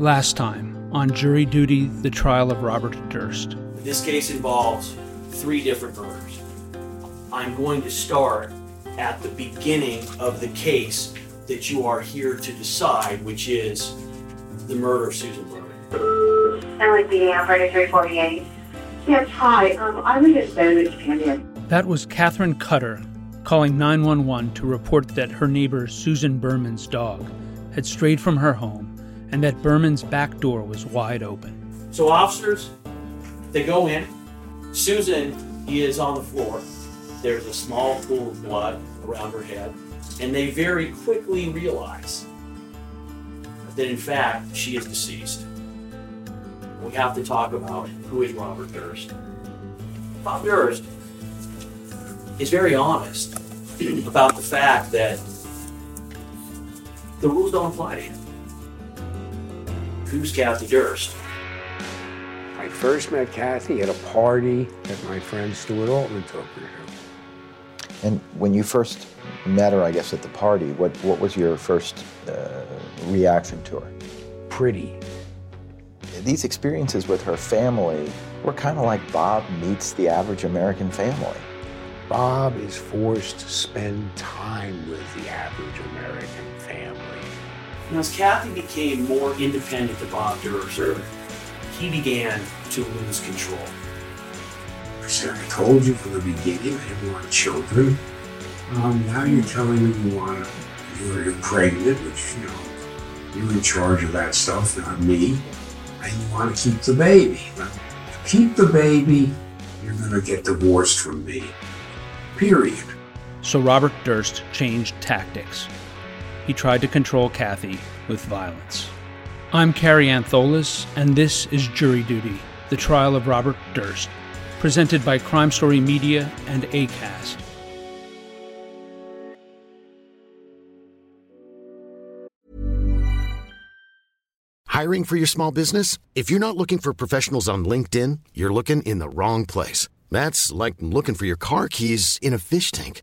Last time on jury duty, the trial of Robert Durst. This case involves three different murders. I'm going to start at the beginning of the case that you are here to decide, which is the murder of Susan Berman. Emily speaking, operator 348. Yes, hi. Um, I was at Sandwich Canyon. That was Catherine Cutter calling 911 to report that her neighbor Susan Berman's dog had strayed from her home and that Berman's back door was wide open. So, officers, they go in. Susan is on the floor. There's a small pool of blood around her head, and they very quickly realize that in fact she is deceased. We have to talk about who is Robert Durst. Bob Durst is very honest about the fact that the rules don't apply to him. Who's Kathy Durst? I first met Kathy at a party that my friend Stuart Altman took her to. And when you first met her, I guess, at the party, what, what was your first uh, reaction to her? Pretty. These experiences with her family were kind of like Bob meets the average American family. Bob is forced to spend time with the average American family. And as Kathy became more independent of Bob Durst, he began to lose control. I said, I told you from the beginning I didn't want children. Um, now you're telling me you want to, you're, you're pregnant, which, you know, you're in charge of that stuff, not me. And you want to keep the baby. Now, to keep the baby, you're going to get divorced from me. Period. So Robert Durst changed tactics. He tried to control Kathy with violence. I'm Kary Antholis, and this is Jury Duty, the trial of Robert Durst, presented by Crime Story Media and ACAST. Hiring for your small business? If you're not looking for professionals on LinkedIn, you're looking in the wrong place. That's like looking for your car keys in a fish tank.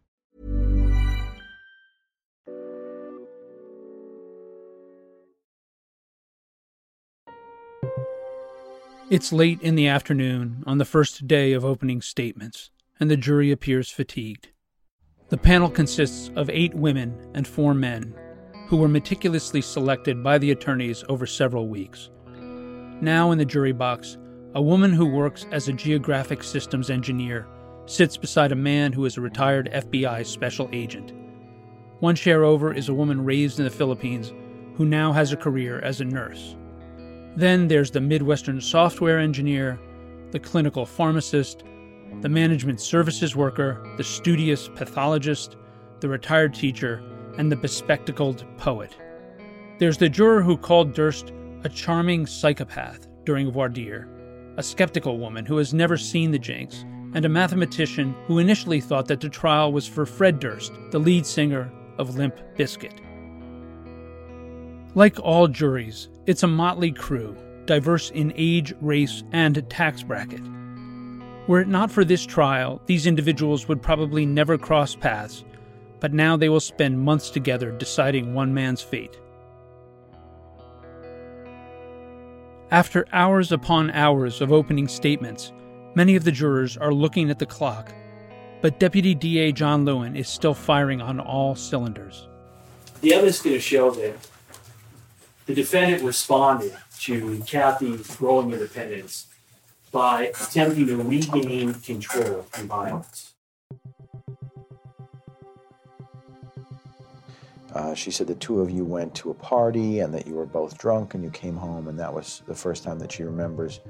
It's late in the afternoon on the first day of opening statements, and the jury appears fatigued. The panel consists of eight women and four men, who were meticulously selected by the attorneys over several weeks. Now in the jury box, a woman who works as a geographic systems engineer sits beside a man who is a retired FBI special agent. One chair over is a woman raised in the Philippines who now has a career as a nurse. Then there's the Midwestern software engineer, the clinical pharmacist, the management services worker, the studious pathologist, the retired teacher, and the bespectacled poet. There's the juror who called Durst a charming psychopath during voir dire, a skeptical woman who has never seen the Jinx, and a mathematician who initially thought that the trial was for Fred Durst, the lead singer of Limp Bizkit. Like all juries, it's a motley crew, diverse in age, race, and tax bracket. Were it not for this trial, these individuals would probably never cross paths, but now they will spend months together deciding one man's fate. After hours upon hours of opening statements, many of the jurors are looking at the clock, but Deputy DA John Lewin is still firing on all cylinders. The evidence is going to show that the defendant responded to Kathy's growing independence by attempting to regain control through violence. Uh, she said the two of you went to a party and that you were both drunk and you came home, and that was the first time that she remembers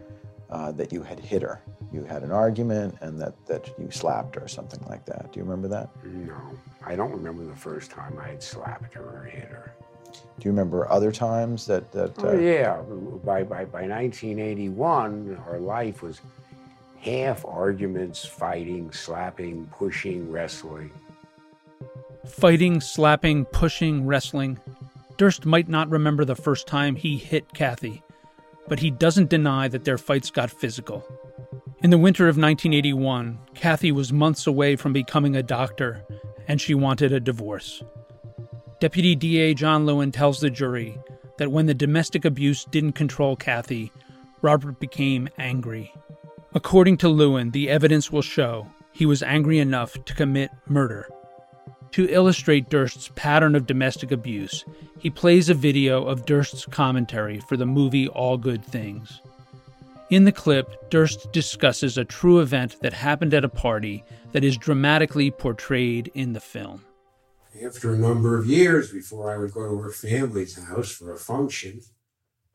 uh, that you had hit her. You had an argument and that, that you slapped her or something like that. Do you remember that? No, I don't remember the first time I had slapped her or hit her. Do you remember other times that that? Oh, uh, yeah. By, by, by 1981, her life was half arguments, fighting, slapping, pushing, wrestling. Fighting, slapping, pushing, wrestling. Durst might not remember the first time he hit Kathy, but he doesn't deny that their fights got physical. In the winter of 1981, Kathy was months away from becoming a doctor, and she wanted a divorce. Deputy DA John Lewin tells the jury that when the domestic abuse didn't control Kathy, Robert became angry. According to Lewin, the evidence will show he was angry enough to commit murder. To illustrate Durst's pattern of domestic abuse, he plays a video of Durst's commentary for the movie All Good Things. In the clip, Durst discusses a true event that happened at a party that is dramatically portrayed in the film. After a number of years, before I would go to her family's house for a function,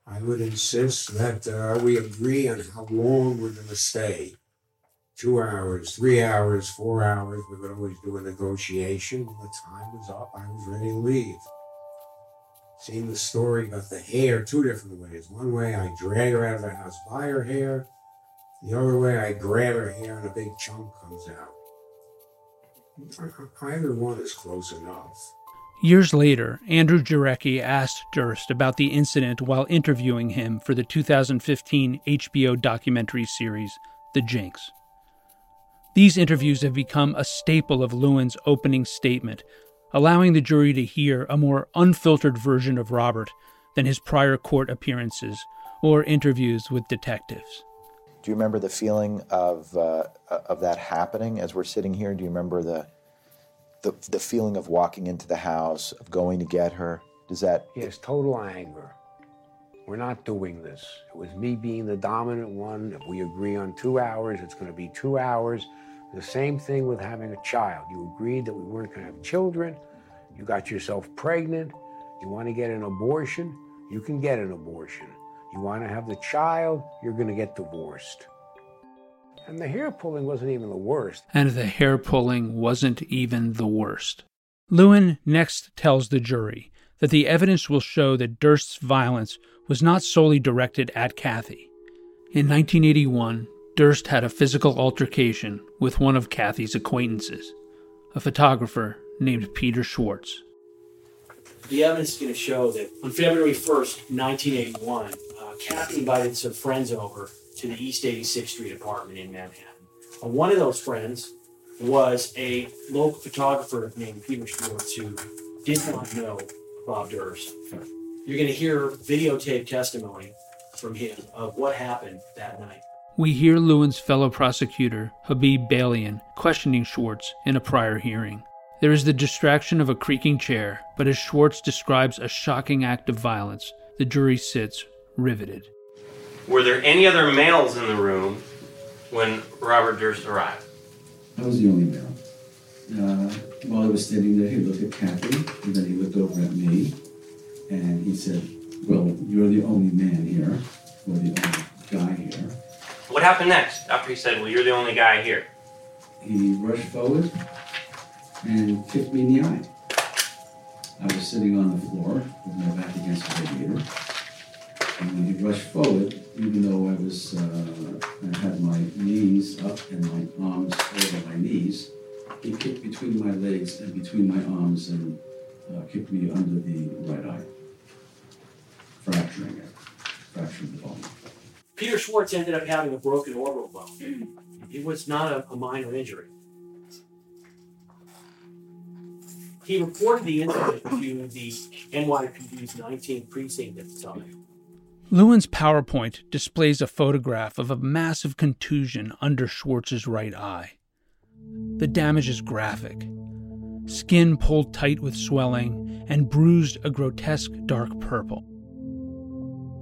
I would insist that uh, we agree on how long we're going to stay. Two hours, three hours, four hours. We would always do a negotiation. When the time was up, I was ready to leave. Seen the story about the hair two different ways. One way, I drag her out of the house by her hair. The other way, I grab her hair and a big chunk comes out. Either one is close enough. Years later, Andrew Jarecki asked Durst about the incident while interviewing him for the 2015 HBO documentary series, The Jinx. These interviews have become a staple of Lewin's opening statement, allowing the jury to hear a more unfiltered version of Robert than his prior court appearances or interviews with detectives. Do you remember the feeling of uh, of that happening as we're sitting here? Do you remember the, the the feeling of walking into the house, of going to get her? Does that? Yes, total anger. We're not doing this. It was me being the dominant one. If we agree on two hours, it's going to be two hours. The same thing with having a child. You agreed that we weren't going to have children. You got yourself pregnant. You want to get an abortion. You can get an abortion. You want to have the child, you're going to get divorced. And the hair pulling wasn't even the worst. And the hair pulling wasn't even the worst. Lewin next tells the jury that the evidence will show that Durst's violence was not solely directed at Kathy. In 1981, Durst had a physical altercation with one of Kathy's acquaintances, a photographer named Peter Schwartz. The evidence is going to show that on February 1st, 1981, Kathy invited some friends over to the East 86th Street apartment in Manhattan. And one of those friends was a local photographer named Peter Schwartz who did not know Bob Durst. You're going to hear videotape testimony from him of what happened that night. We hear Lewin's fellow prosecutor, Habib Balian, questioning Schwartz in a prior hearing. There is the distraction of a creaking chair, but as Schwartz describes a shocking act of violence, the jury sits riveted. Were there any other males in the room when Robert Durst arrived? I was the only male. Uh, while I was standing there, he looked at Kathy, and then he looked over at me, and he said, Well, you're the only man here, or the only guy here. What happened next after he said, Well, you're the only guy here? He rushed forward and kicked me in the eye. I was sitting on the floor with my back against the radiator. And he rushed forward, even though I was, uh, I had my knees up and my arms over my knees, he kicked between my legs and between my arms and uh, kicked me under the right eye, fracturing it, fracturing the bone. Peter Schwartz ended up having a broken orbital bone. It was not a, a minor injury. He reported the incident to the NYPD's 19th precinct at the time. Lewin's PowerPoint displays a photograph of a massive contusion under Schwartz's right eye. The damage is graphic. Skin pulled tight with swelling and bruised a grotesque dark purple.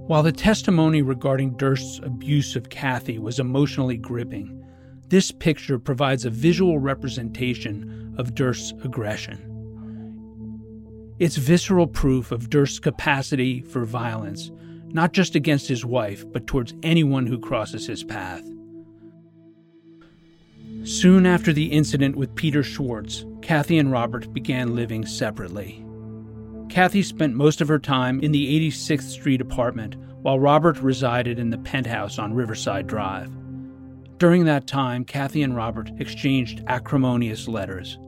While the testimony regarding Durst's abuse of Kathy was emotionally gripping, this picture provides a visual representation of Durst's aggression. It's visceral proof of Durst's capacity for violence not just against his wife, but towards anyone who crosses his path. Soon after the incident with Peter Schwartz, Kathy and Robert began living separately. Kathy spent most of her time in the 86th Street apartment, while Robert resided in the penthouse on Riverside Drive. During that time, Kathy and Robert exchanged acrimonious letters.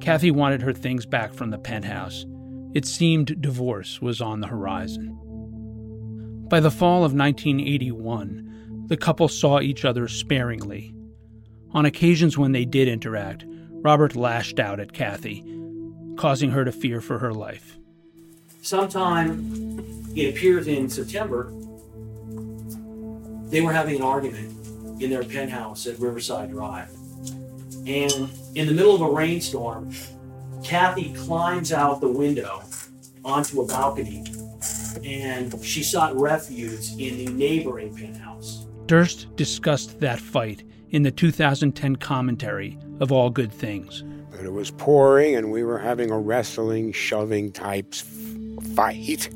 Kathy wanted her things back from the penthouse. It seemed divorce was on the horizon. By the fall of 1981, the couple saw each other sparingly. On occasions when they did interact, Robert lashed out at Kathy, causing her to fear for her life. Sometime, it appears in September, they were having an argument in their penthouse at Riverside Drive. And in the middle of a rainstorm, Kathy climbs out the window onto a balcony and she sought refuge in the neighboring penthouse. Durst discussed that fight in the 2010 commentary of All Good Things. But it was pouring, and we were having a wrestling, shoving type fight.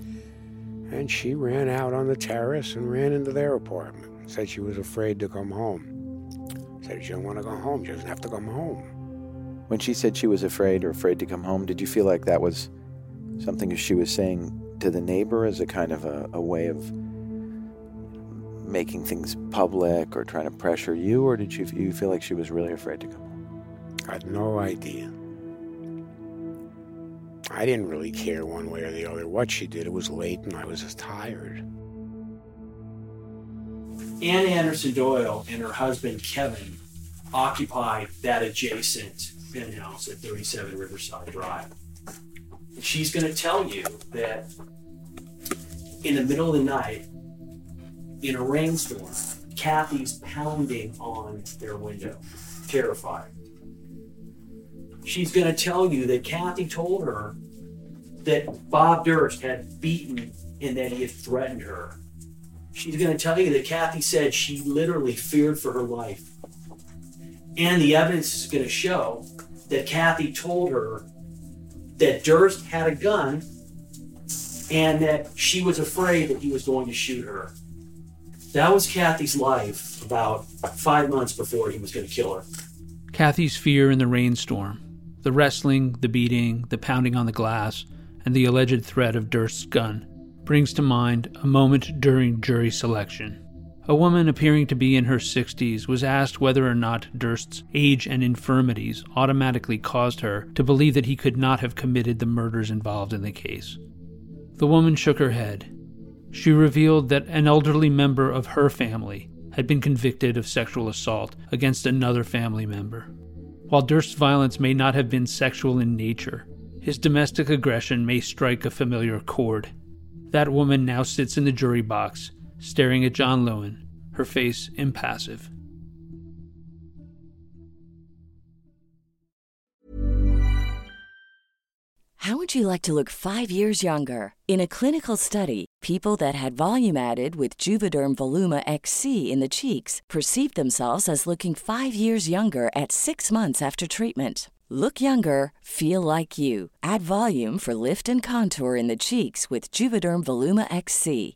And she ran out on the terrace and ran into their apartment. Said she was afraid to come home. Said she didn't want to go home. She doesn't have to come home. When she said she was afraid or afraid to come home, did you feel like that was something she was saying to the neighbor as a kind of a, a way of making things public or trying to pressure you, or did you, you feel like she was really afraid to come home? I had no idea. I didn't really care one way or the other what she did. It was late and I was just tired. Ann Anderson Doyle and her husband Kevin occupied that adjacent penthouse at 37 Riverside Drive. She's going to tell you that in the middle of the night, in a rainstorm, Kathy's pounding on their window, terrified. She's going to tell you that Kathy told her that Bob Durst had beaten and that he had threatened her. She's going to tell you that Kathy said she literally feared for her life. And the evidence is going to show that Kathy told her that Durst had a gun and that she was afraid that he was going to shoot her. That was Kathy's life about five months before he was going to kill her. Kathy's fear in the rainstorm, the wrestling, the beating, the pounding on the glass, and the alleged threat of Durst's gun brings to mind a moment during jury selection. A woman appearing to be in her 60s was asked whether or not Durst's age and infirmities automatically caused her to believe that he could not have committed the murders involved in the case. The woman shook her head. She revealed that an elderly member of her family had been convicted of sexual assault against another family member. While Durst's violence may not have been sexual in nature, his domestic aggression may strike a familiar chord. That woman now sits in the jury box staring at John Lewin, her face impassive. How would you like to look five years younger? In a clinical study, people that had volume added with Juvederm Voluma XC in the cheeks perceived themselves as looking five years younger at six months after treatment. Look younger, feel like you. Add volume for lift and contour in the cheeks with Juvederm Voluma XC.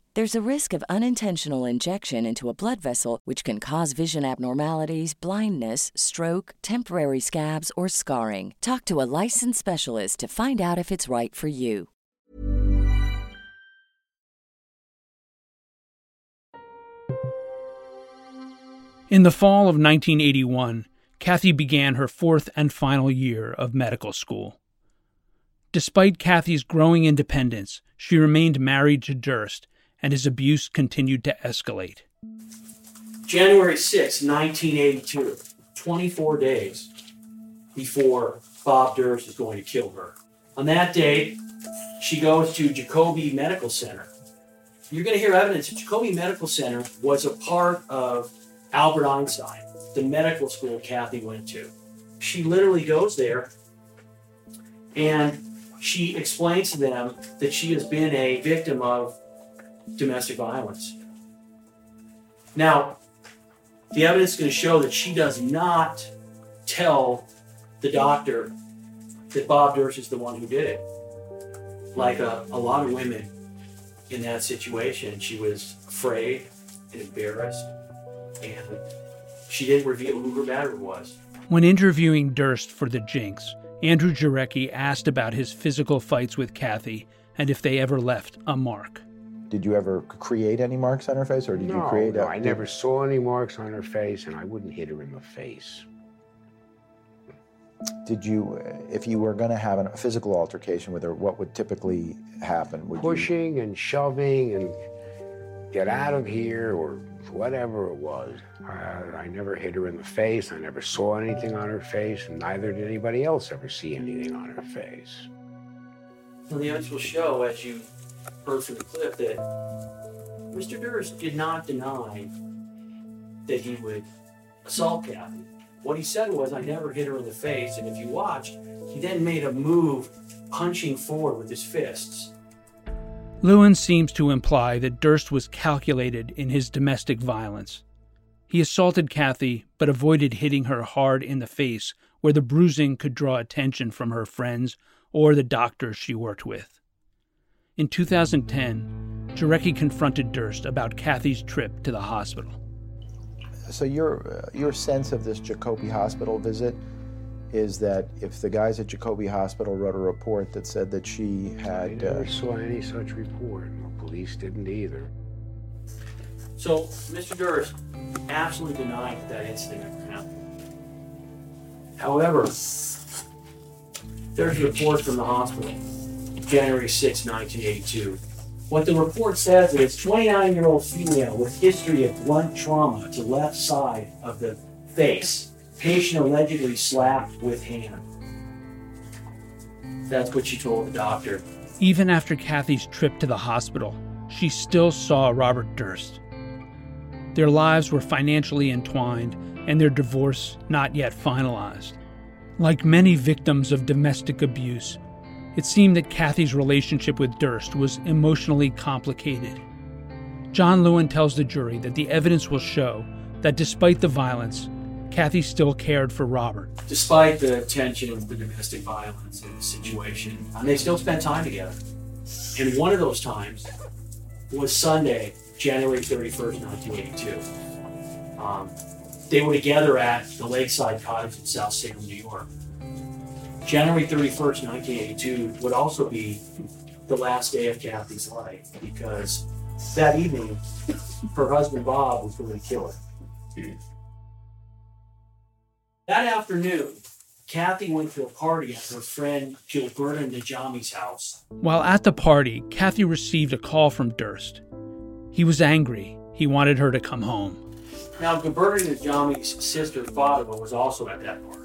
There's a risk of unintentional injection into a blood vessel, which can cause vision abnormalities, blindness, stroke, temporary scabs, or scarring. Talk to a licensed specialist to find out if it's right for you. In the fall of 1981, Kathy began her fourth and final year of medical school. Despite Kathy's growing independence, she remained married to Durst, and his abuse continued to escalate. January 6, 1982, 24 days before Bob Durst is going to kill her. On that date, she goes to Jacobi Medical Center. You're going to hear evidence that Jacobi Medical Center was a part of Albert Einstein, the medical school Kathy went to. She literally goes there and she explains to them that she has been a victim of domestic violence. Now, the evidence is going to show that she does not tell the doctor that Bob Durst is the one who did it. Like a, a lot of women in that situation, she was afraid and embarrassed, and she didn't reveal who her batterer was. When interviewing Durst for the Jinx, Andrew Jarecki asked about his physical fights with Kathy and if they ever left a mark. Did you ever create any marks on her face, or did no, you create? no, a, I never saw any marks on her face, and I wouldn't hit her in the face. Did you, uh, if you were going to have a physical altercation with her, what would typically happen? Would Pushing and shoving and get out of here or whatever it was. I, I never hit her in the face. I never saw anything on her face, and neither did anybody else ever see anything on her face. Well, the evidence will show, as you heard from the clip, that Mr. Durst did not deny that he would assault Kathy. What he said was, I never hit her in the face, and if you watched, he then made a move punching forward with his fists. Lewin seems to imply that Durst was calculated in his domestic violence. He assaulted Kathy, but avoided hitting her hard in the face, where the bruising could draw attention from her friends or the doctors she worked with. In 2010, Jarecki confronted Durst about Kathy's trip to the hospital. So your uh, your sense of this Jacobi Hospital visit is that if the guys at Jacobi Hospital wrote a report that said that she I had, never uh, saw any such report. The police didn't either. So, Mr. Durst absolutely denied that that incident ever happened. However, there's a report from the hospital, January 6, 1982. What the report says is 29 year old female with history of blunt trauma to left side of the face. Patient allegedly slapped with hand. That's what she told the doctor. Even after Kathy's trip to the hospital, she still saw Robert Durst. Their lives were financially entwined and their divorce not yet finalized. Like many victims of domestic abuse, it seemed that Kathy's relationship with Durst was emotionally complicated. John Lewin tells the jury that the evidence will show that despite the violence, Kathy still cared for Robert. Despite the tension of the domestic violence and the situation, and they still spent time together. And one of those times was Sunday, January 31st, 1982. Um, they were together at the Lakeside Cottage in South Salem, New York. January 31st, 1982 would also be the last day of Kathy's life because that evening, her husband Bob was going to kill her. That afternoon, Kathy went to a party at her friend Gilberta Najamy's house. While at the party, Kathy received a call from Durst. He was angry. He wanted her to come home. Now, Gilberta Najamy's sister Fatima was also at that party.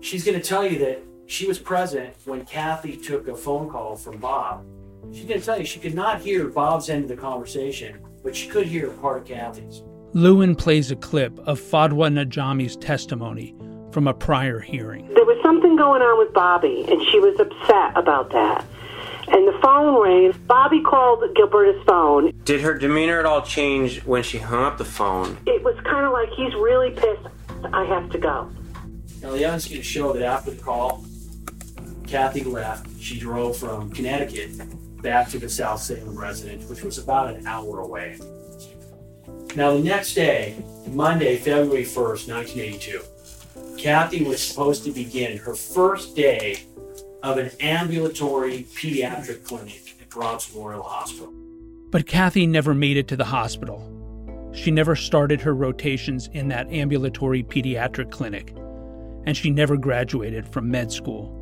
She's going to tell you that she was present when Kathy took a phone call from Bob. She's going to tell you she could not hear Bob's end of the conversation, but she could hear part of Kathy's. Lewin plays a clip of Fadwa Najamy's testimony from a prior hearing. There was something going on with Bobby, and she was upset about that. And the phone rang. Bobby called Gilberta's phone. Did her demeanor at all change when she hung up the phone? It was kind of like he's really pissed. I have to go. Now, the evidence to show that after the call, Kathy left. She drove from Connecticut back to the South Salem residence, which was about an hour away. Now, the next day, Monday, February 1st, 1982, Kathy was supposed to begin her first day of an ambulatory pediatric clinic at Bronx Memorial Hospital. But Kathy never made it to the hospital. She never started her rotations in that ambulatory pediatric clinic, and she never graduated from med school.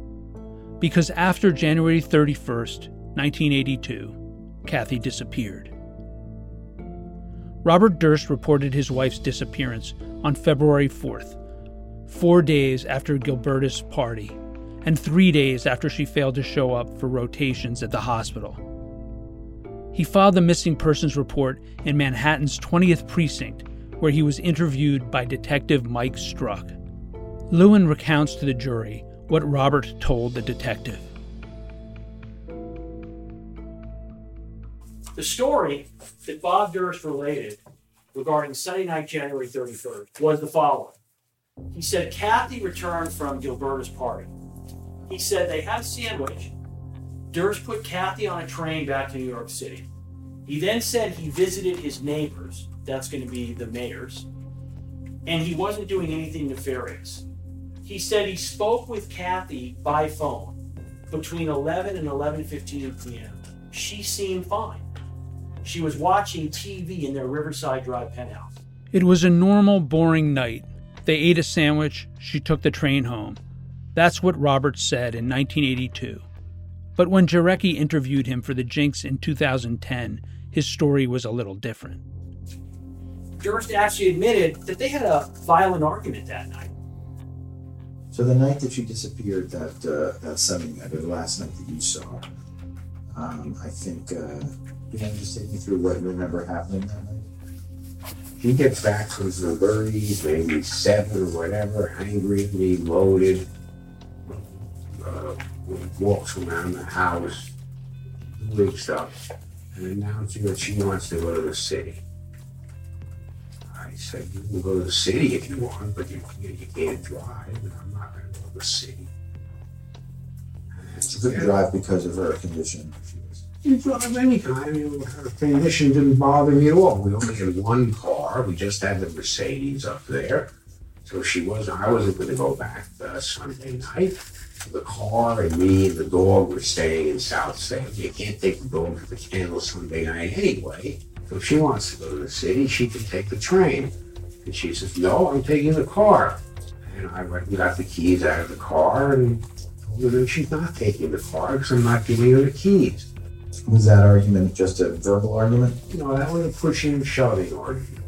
Because after January 31st, 1982, Kathy disappeared. Robert Durst reported his wife's disappearance on February 4th, four days after Gilberta's party, and three days after she failed to show up for rotations at the hospital. He filed the missing persons report in Manhattan's 20th precinct, where he was interviewed by Detective Mike Struk. Lewin recounts to the jury what Robert told the detective. The story that Bob Durst related regarding Sunday night, January 31st, was the following. He said Kathy returned from Gilberta's party. He said they had a sandwich. Durst put Kathy on a train back to New York City. He then said he visited his neighbors. That's going to be the Mayers. And he wasn't doing anything nefarious. He said he spoke with Kathy by phone between 11 and 11:15 p.m. She seemed fine. She was watching TV in their Riverside Drive penthouse. It was a normal, boring night. They ate a sandwich. She took the train home. That's what Roberts said in 1982. But when Jarecki interviewed him for the Jinx in 2010, his story was a little different. Durst actually admitted that they had a violent argument that night. So the night that you disappeared, that uh, that Sunday night, or the last night that you saw, um, I think uh, you want to just take me through what you remember happening that night. He gets back from birdies, maybe seven or whatever, angry, loaded. Uh, walks around the house, doing up, and announces that she wants to go to the city. I said, you can go to the city if you want, but you, you, you can't drive, and I'm not going to go to the city. She couldn't drive because of her condition. You drive anytime. You know, her condition didn't bother me at all. We only had one car. We just had the Mercedes up there. So she wasn't, I wasn't going to go back uh, Sunday night. The car and me and the dog were staying in South Salem. You can't take the dog to the kennel Sunday night anyway. So if she wants to go to the city, she can take the train. And she says, No, I'm taking the car. And I went and got the keys out of the car and told her that she's not taking the car because I'm not giving her the keys. Was that argument just a verbal argument? You know, that was a pushing and shoving argument.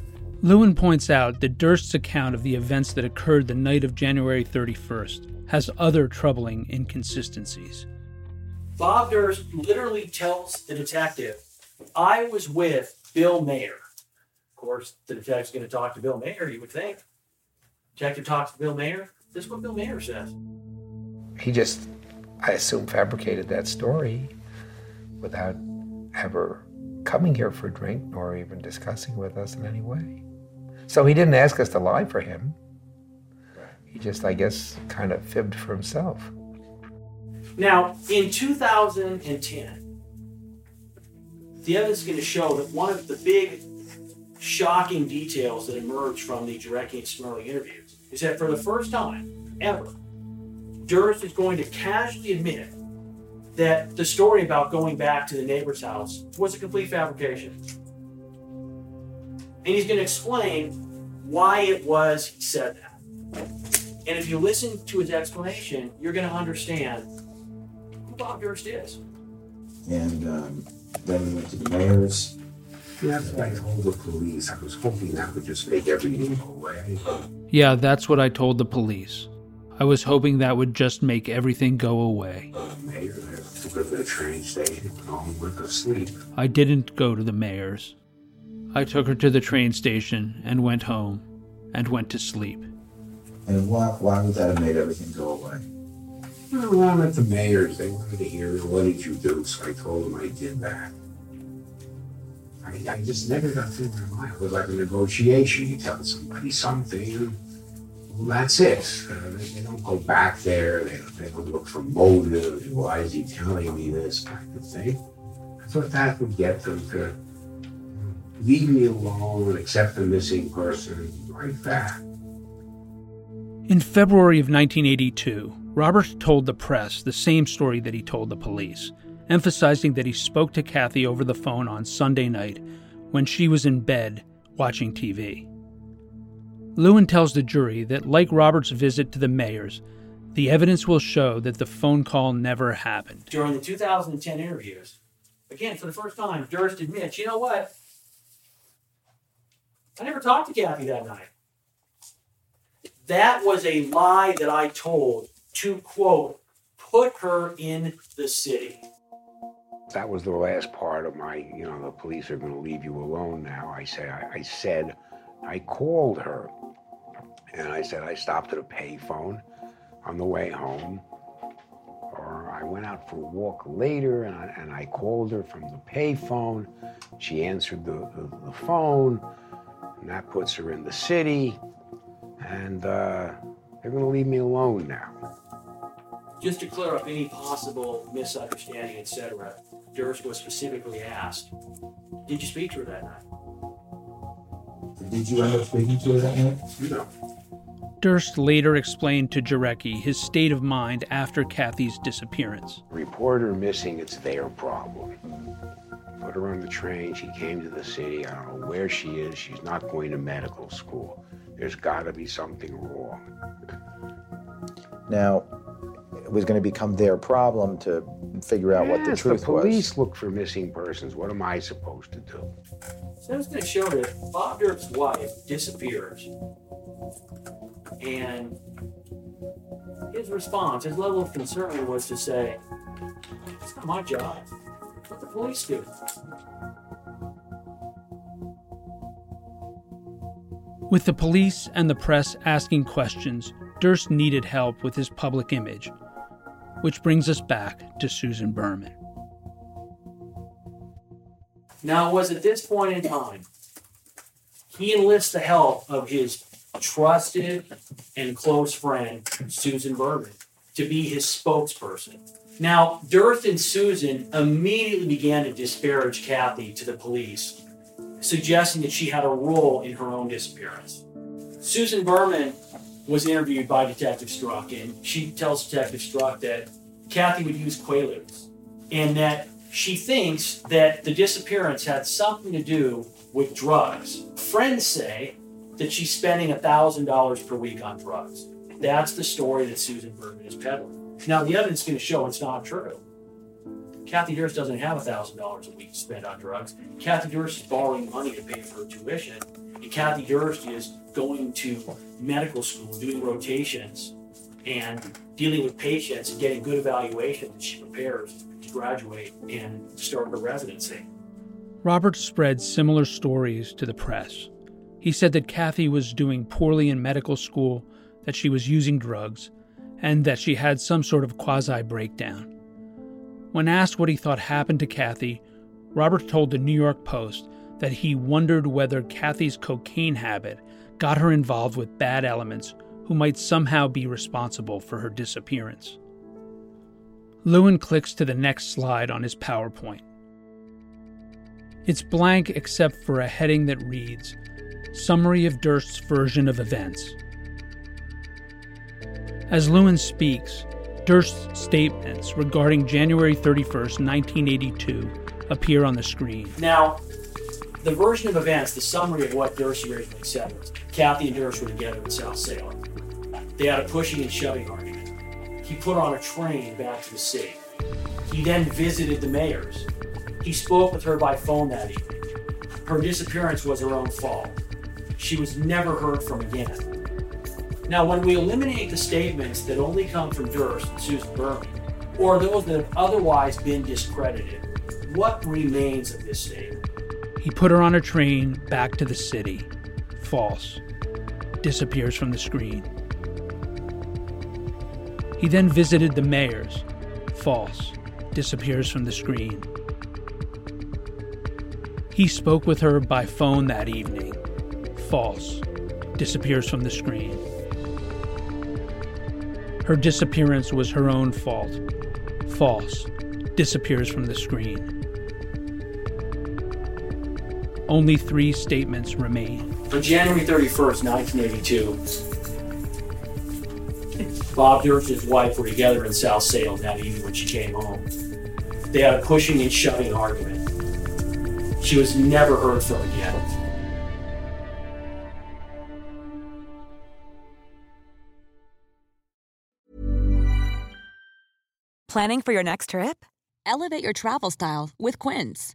Lewin points out that Durst's account of the events that occurred the night of January 31st has other troubling inconsistencies. Bob Durst literally tells the detective, I was with Bill Mayer. Of course, the detective's going to talk to Bill Mayer, you would think. Detective talks to Bill Mayer. This is what Bill Mayer says. He just, I assume, fabricated that story without ever coming here for a drink nor even discussing with us in any way. So he didn't ask us to lie for him. He just, I guess, kind of fibbed for himself. Now, in 2010, the evidence is going to show that one of the big shocking details that emerged from the Jarecki and Smerling interviews is that for the first time ever, Durst is going to casually admit that the story about going back to the neighbor's house was a complete fabrication. And he's going to explain why it was he said that. And if you listen to his explanation, you're going to understand who Bob Durst is. And um, then we went to the Mayer's. Yeah, that's what I told the police. I was hoping that would just make everything go away. Yeah, that's what I told the police. I was hoping that would just make everything go away. Mayor there took to the train station, went home, went sleep. I didn't go to the Mayer's. I took her to the train station and went home and went to sleep. And why, why would that have made everything go away? Well, I'm at the Mayer's. They wanted to hear, what did you do? So I told them I did that. I, I just never got through my mind. It was like a negotiation. You tell somebody something, well, that's it. Uh, they, they don't go back there. They, they don't look for motive. Why is he telling me this kind of thing? I thought that would get them to leave me alone, accept the missing person, like that. In February of 1982, Roberts told the press the same story that he told the police, emphasizing that he spoke to Kathy over the phone on Sunday night when she was in bed watching TV. Lewin tells the jury that, like Roberts' visit to the Mayer's, the evidence will show that the phone call never happened. During the 2010 interviews, again, for the first time, Durst admits, you know what? I never talked to Kathy that night. That was a lie that I told to, quote, put her in the city. That was the last part of my, you know, the police are going to leave you alone now. I say, I, I said, I called her, and I said I stopped at a payphone on the way home, or I went out for a walk later, and I, and I called her from the payphone. She answered the, the, the phone, and that puts her in the city. and uh, they're going to leave me alone now. Just to clear up any possible misunderstanding, etc., Durst was specifically asked, Did you speak to her that night? Did you end up speaking to her that night? No. Durst later explained to Jarecki his state of mind after Kathy's disappearance. Report her missing, it's their problem. Put her on the train, she came to the city. I don't know where she is. She's not going to medical school. There's got to be something wrong. Now, it was going to become their problem to figure out what the Yes, truth the police was. look for missing persons. What am I supposed to do? So it's going to show that Bob Durst's wife disappears. And his response, his level of concern was to say, It's not my job. Let the police do. With the police and the press asking questions, Durst needed help with his public image. Which brings us back to Susan Berman. Now, it was at this point in time he enlists the help of his trusted and close friend, Susan Berman, to be his spokesperson. Now, Durst and Susan immediately began to disparage Kathy to the police, suggesting that she had a role in her own disappearance. Susan Berman was interviewed by Detective Struk, and she tells Detective Struk that Kathy would use Quaaludes and that she thinks that the disappearance had something to do with drugs. Friends say that she's spending $1,000 per week on drugs. That's the story that Susan Berman is peddling. Now, the evidence is going to show it's not true. Kathy Durst doesn't have $1,000 a week to spend on drugs. Kathy Durst is borrowing money to pay for her tuition. And Kathy Durst is going to medical school, doing rotations, and dealing with patients and getting good evaluation that she prepares to graduate and start her residency. Robert spread similar stories to the press. He said that Kathy was doing poorly in medical school, that she was using drugs, and that she had some sort of quasi breakdown. When asked what he thought happened to Kathy, Robert told the New York Post that he wondered whether Kathy's cocaine habit got her involved with bad elements who might somehow be responsible for her disappearance. Lewin clicks to the next slide on his PowerPoint. It's blank except for a heading that reads Summary of Durst's version of events. As Lewin speaks, Durst's statements regarding January 31st, 1982 appear on the screen. Now, the version of events, the summary of what Durst originally said was Kathy and Durst were together in South Salem. They had a pushing and shoving argument. He put on a train back to the city. He then visited the Mayers. He spoke with her by phone that evening. Her disappearance was her own fault. She was never heard from again. Now, when we eliminate the statements that only come from Durst and Susan Berman, or those that have otherwise been discredited, what remains of this statement? He put her on a train back to the city. False. Disappears from the screen. He then visited the Mayers. False. Disappears from the screen. He spoke with her by phone that evening. False. Disappears from the screen. Her disappearance was her own fault. False. Disappears from the screen. Only three statements remain. On January 31st, 1982, Bob Durst and his wife were together in South Salem that evening when she came home. They had a pushing and shoving argument. She was never heard from again. Planning for your next trip? Elevate your travel style with Quince.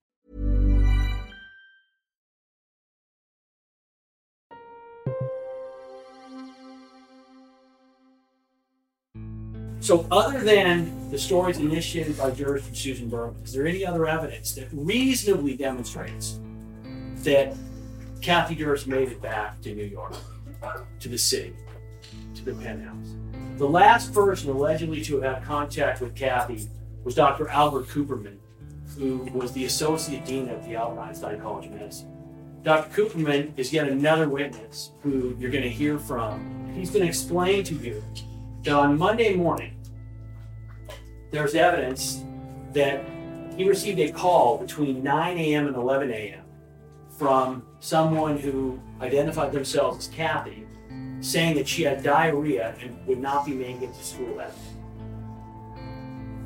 So, other than the stories initiated by jurors from Susan Berman, is there any other evidence that reasonably demonstrates that Kathy Durst made it back to New York, to the city, to the penthouse? The last person allegedly to have had contact with Kathy was Dr. Albert Cooperman, who was the associate dean at the Albert Einstein College of Medicine. Dr. Cooperman is yet another witness who you're going to hear from. He's going to explain to you that on Monday morning, there's evidence that he received a call between 9 a.m. and 11 a.m. from someone who identified themselves as Kathy, saying that she had diarrhea and would not be making it to school that day.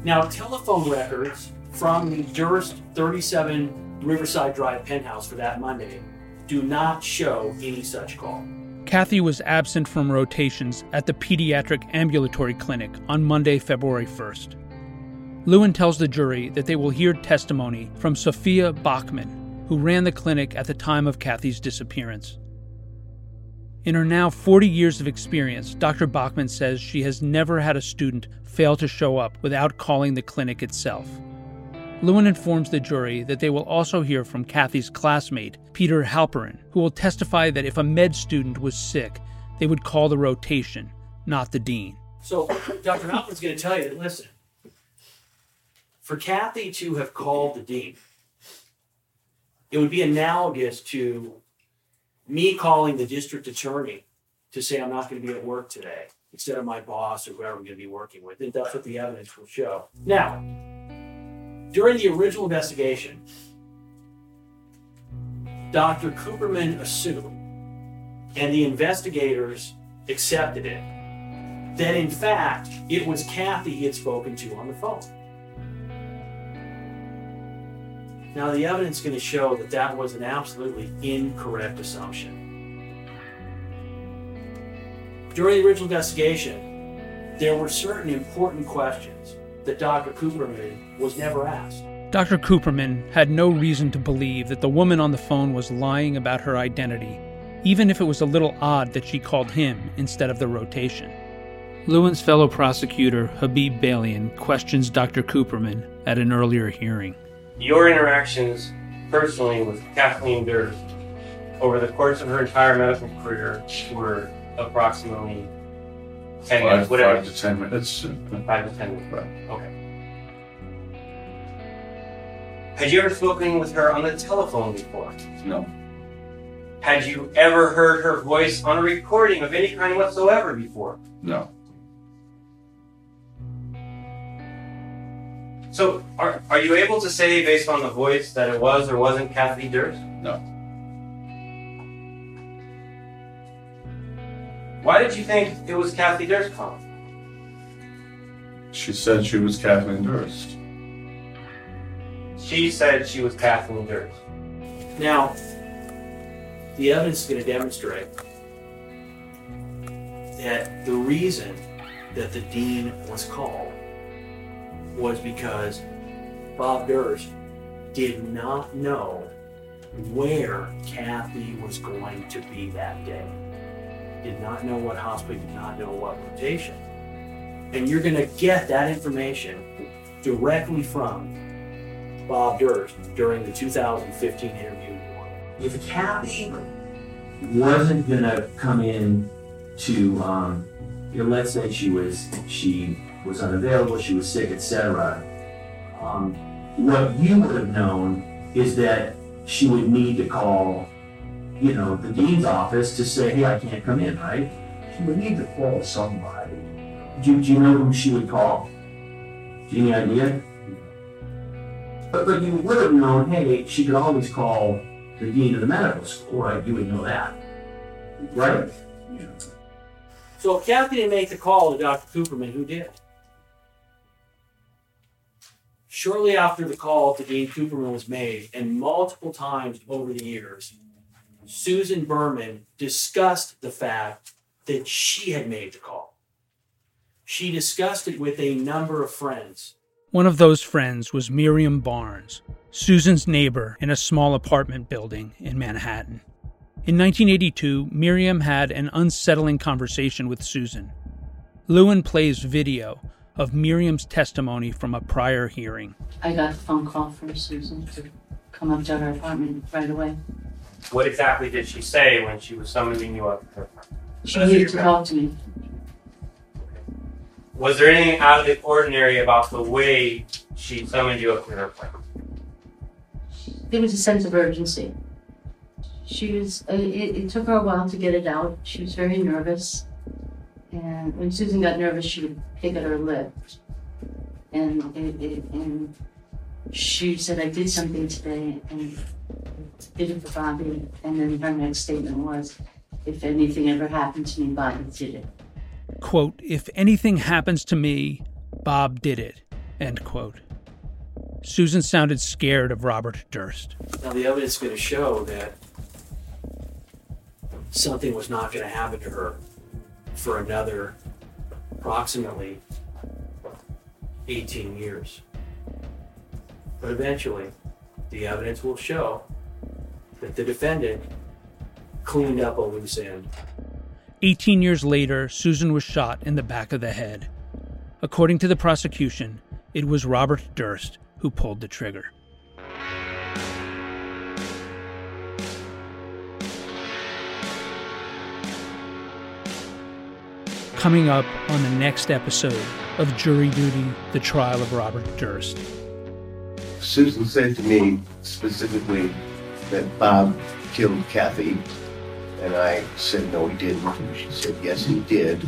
Now, telephone records from the Durst 37 Riverside Drive penthouse for that Monday do not show any such call. Kathy was absent from rotations at the pediatric ambulatory clinic on Monday, February 1st. Lewin tells the jury that they will hear testimony from Sophia Bachman, who ran the clinic at the time of Kathy's disappearance. In her now 40 years of experience, Dr. Bachman says she has never had a student fail to show up without calling the clinic itself. Lewin informs the jury that they will also hear from Kathy's classmate, Peter Halperin, who will testify that if a med student was sick, they would call the rotation, not the dean. So Dr. Halperin's going to tell you that listen, for Kathy to have called the dean, it would be analogous to me calling the district attorney to say I'm not going to be at work today instead of my boss or whoever I'm going to be working with. And that's what the evidence will show. Now, during the original investigation, Dr. Kuperman assumed, and the investigators accepted it, that in fact it was Kathy he had spoken to on the phone. Now, the evidence is going to show that that was an absolutely incorrect assumption. During the original investigation, there were certain important questions that Dr. Kuperman was never asked. Dr. Kuperman had no reason to believe that the woman on the phone was lying about her identity, even if it was a little odd that she called him instead of the rotation. Lewin's fellow prosecutor, Habib Balian, questions Dr. Kuperman at an earlier hearing. Your interactions personally with Kathleen Durst over the course of her entire medical career were approximately 10 minutes, Five, whatever. five to ten minutes. Five to 10 minutes. Okay. Had you ever spoken with her on the telephone before? No. Had you ever heard her voice on a recording of any kind whatsoever before? No. So, are, are you able to say, based on the voice, that it was or wasn't Kathy Durst? No. Why did you think it was Kathy Durst calling? She said she was Kathleen Durst. She said she was Kathleen Durst. Now, the evidence is going to demonstrate that the reason that the dean was called was because Bob Durst did not know where Kathy was going to be that day. Did not know what hospital, did not know what rotation. And you're going to get that information directly from Bob Durst during the 2015 interview. If Kathy wasn't gonna come in to, um, you know, let's say she was she was unavailable, she was sick, etc. Um, what you would have known is that she would need to call, you know, the dean's office to say, "Hey, I can't come in," right? She would need to call somebody. Do, do you know who she would call? Do you have any idea? But, but you would have known, hey, she could always call the dean of the medical school, right? You would know that, right? So Kathy didn't make the call to Dr. Kuperman, who did? Shortly after the call to Dean Kuperman was made, and multiple times over the years, Susan Berman discussed the fact that she had made the call. She discussed it with a number of friends. One of those friends was Miriam Barnes, Susan's neighbor in a small apartment building in Manhattan. In 1982, Miriam had an unsettling conversation with Susan. Lewin plays video of Miriam's testimony from a prior hearing. I got a phone call from Susan to come up to her apartment right away. What exactly did she say when she was summoning you up? to her? She needed to talk to me. Was there anything out of the ordinary about the way she summoned you up to her apartment? There was a sense of urgency. She was, uh, it, it took her a while to get it out. She was very nervous. And when Susan got nervous, she would pick at her lip. And, it, it, and she said, I did something today and did it for Bobby. And then her next statement was, if anything ever happened to me, Bobby did it. Quote, if anything happens to me, Bob did it. End quote. Susan sounded scared of Robert Durst. Now, the evidence is going to show that something was not going to happen to her for another approximately 18 years. But eventually, the evidence will show that the defendant cleaned up a loose end. 18 years later, Susan was shot in the back of the head. According to the prosecution, it was Robert Durst who pulled the trigger. Coming up on the next episode of Jury Duty The Trial of Robert Durst. Susan said to me specifically that Bob killed Kathy, and I said no, he didn't. And she said yes, he did,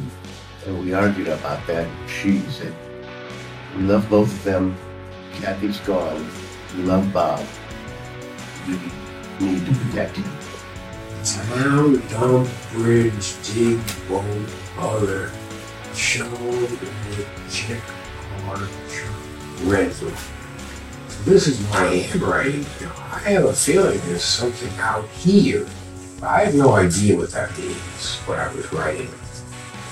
and we argued about that. She said we love both of them. Kathy's gone. We love Bob. We need to protect him. Town, dump, bridge, dig, boat, other, show, check, car, rental. This is my handwriting. I have a feeling there's something out here. I have no idea what that means, what I was writing.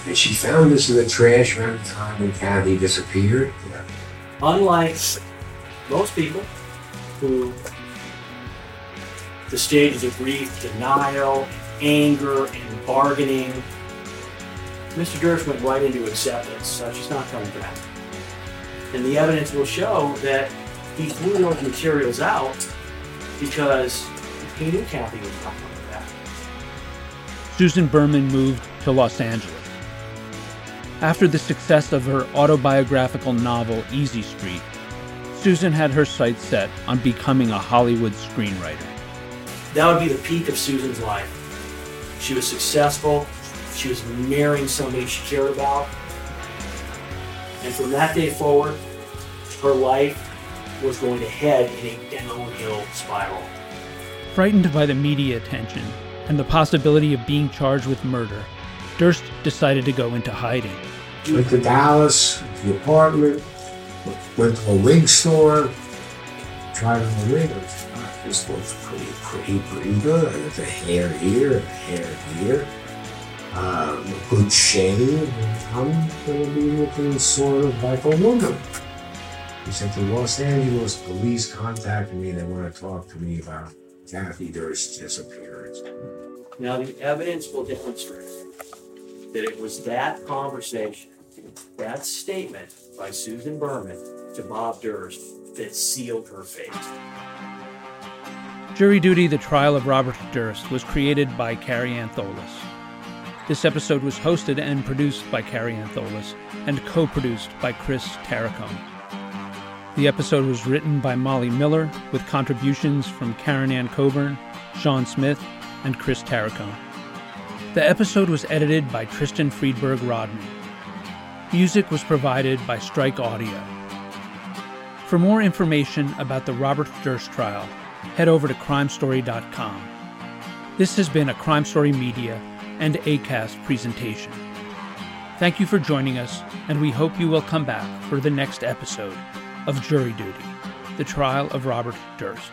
And she found this in the trash around the time when Kathy disappeared. Unlike most people who the stages of grief, denial, anger, and bargaining, Mr. Durst went right into acceptance, so she's not coming back. And the evidence will show that he threw those materials out because he knew Kathy was not coming back. Susan Berman moved to Los Angeles. After the success of her autobiographical novel Easy Street, Susan had her sights set on becoming a Hollywood screenwriter. That would be the peak of Susan's life. She was successful. She was marrying somebody she cared about. And from that day forward, her life was going to head in a downhill spiral. Frightened by the media attention and the possibility of being charged with murder, Durst decided to go into hiding. Went to Dallas, the apartment, went to a wig store, tried on the wig. This looks pretty, pretty, pretty good. I got the hair here and the hair here. Um, a good shave. I'm gonna be looking sort of like a woman. He said the Los Angeles police contacted me. And they want to talk to me about Kathy Durst's disappearance. Now, the evidence will demonstrate that it was that conversation, that statement by Susan Berman to Bob Durst that sealed her fate. Jury Duty The Trial of Robert Durst was created by Kary Antholis. This episode was hosted and produced by Kary Antholis and co produced by Chris Tarracone. The episode was written by Molly Miller with contributions from Karen Ann Coburn, Sean Smith, and Chris Tarracone. The episode was edited by Tristan Friedberg Rodman. Music was provided by Strike Audio. For more information about the Robert Durst trial, head over to crimestory.com. This has been a Crime Story Media and ACAST presentation. Thank you for joining us, and we hope you will come back for the next episode of Jury Duty The Trial of Robert Durst.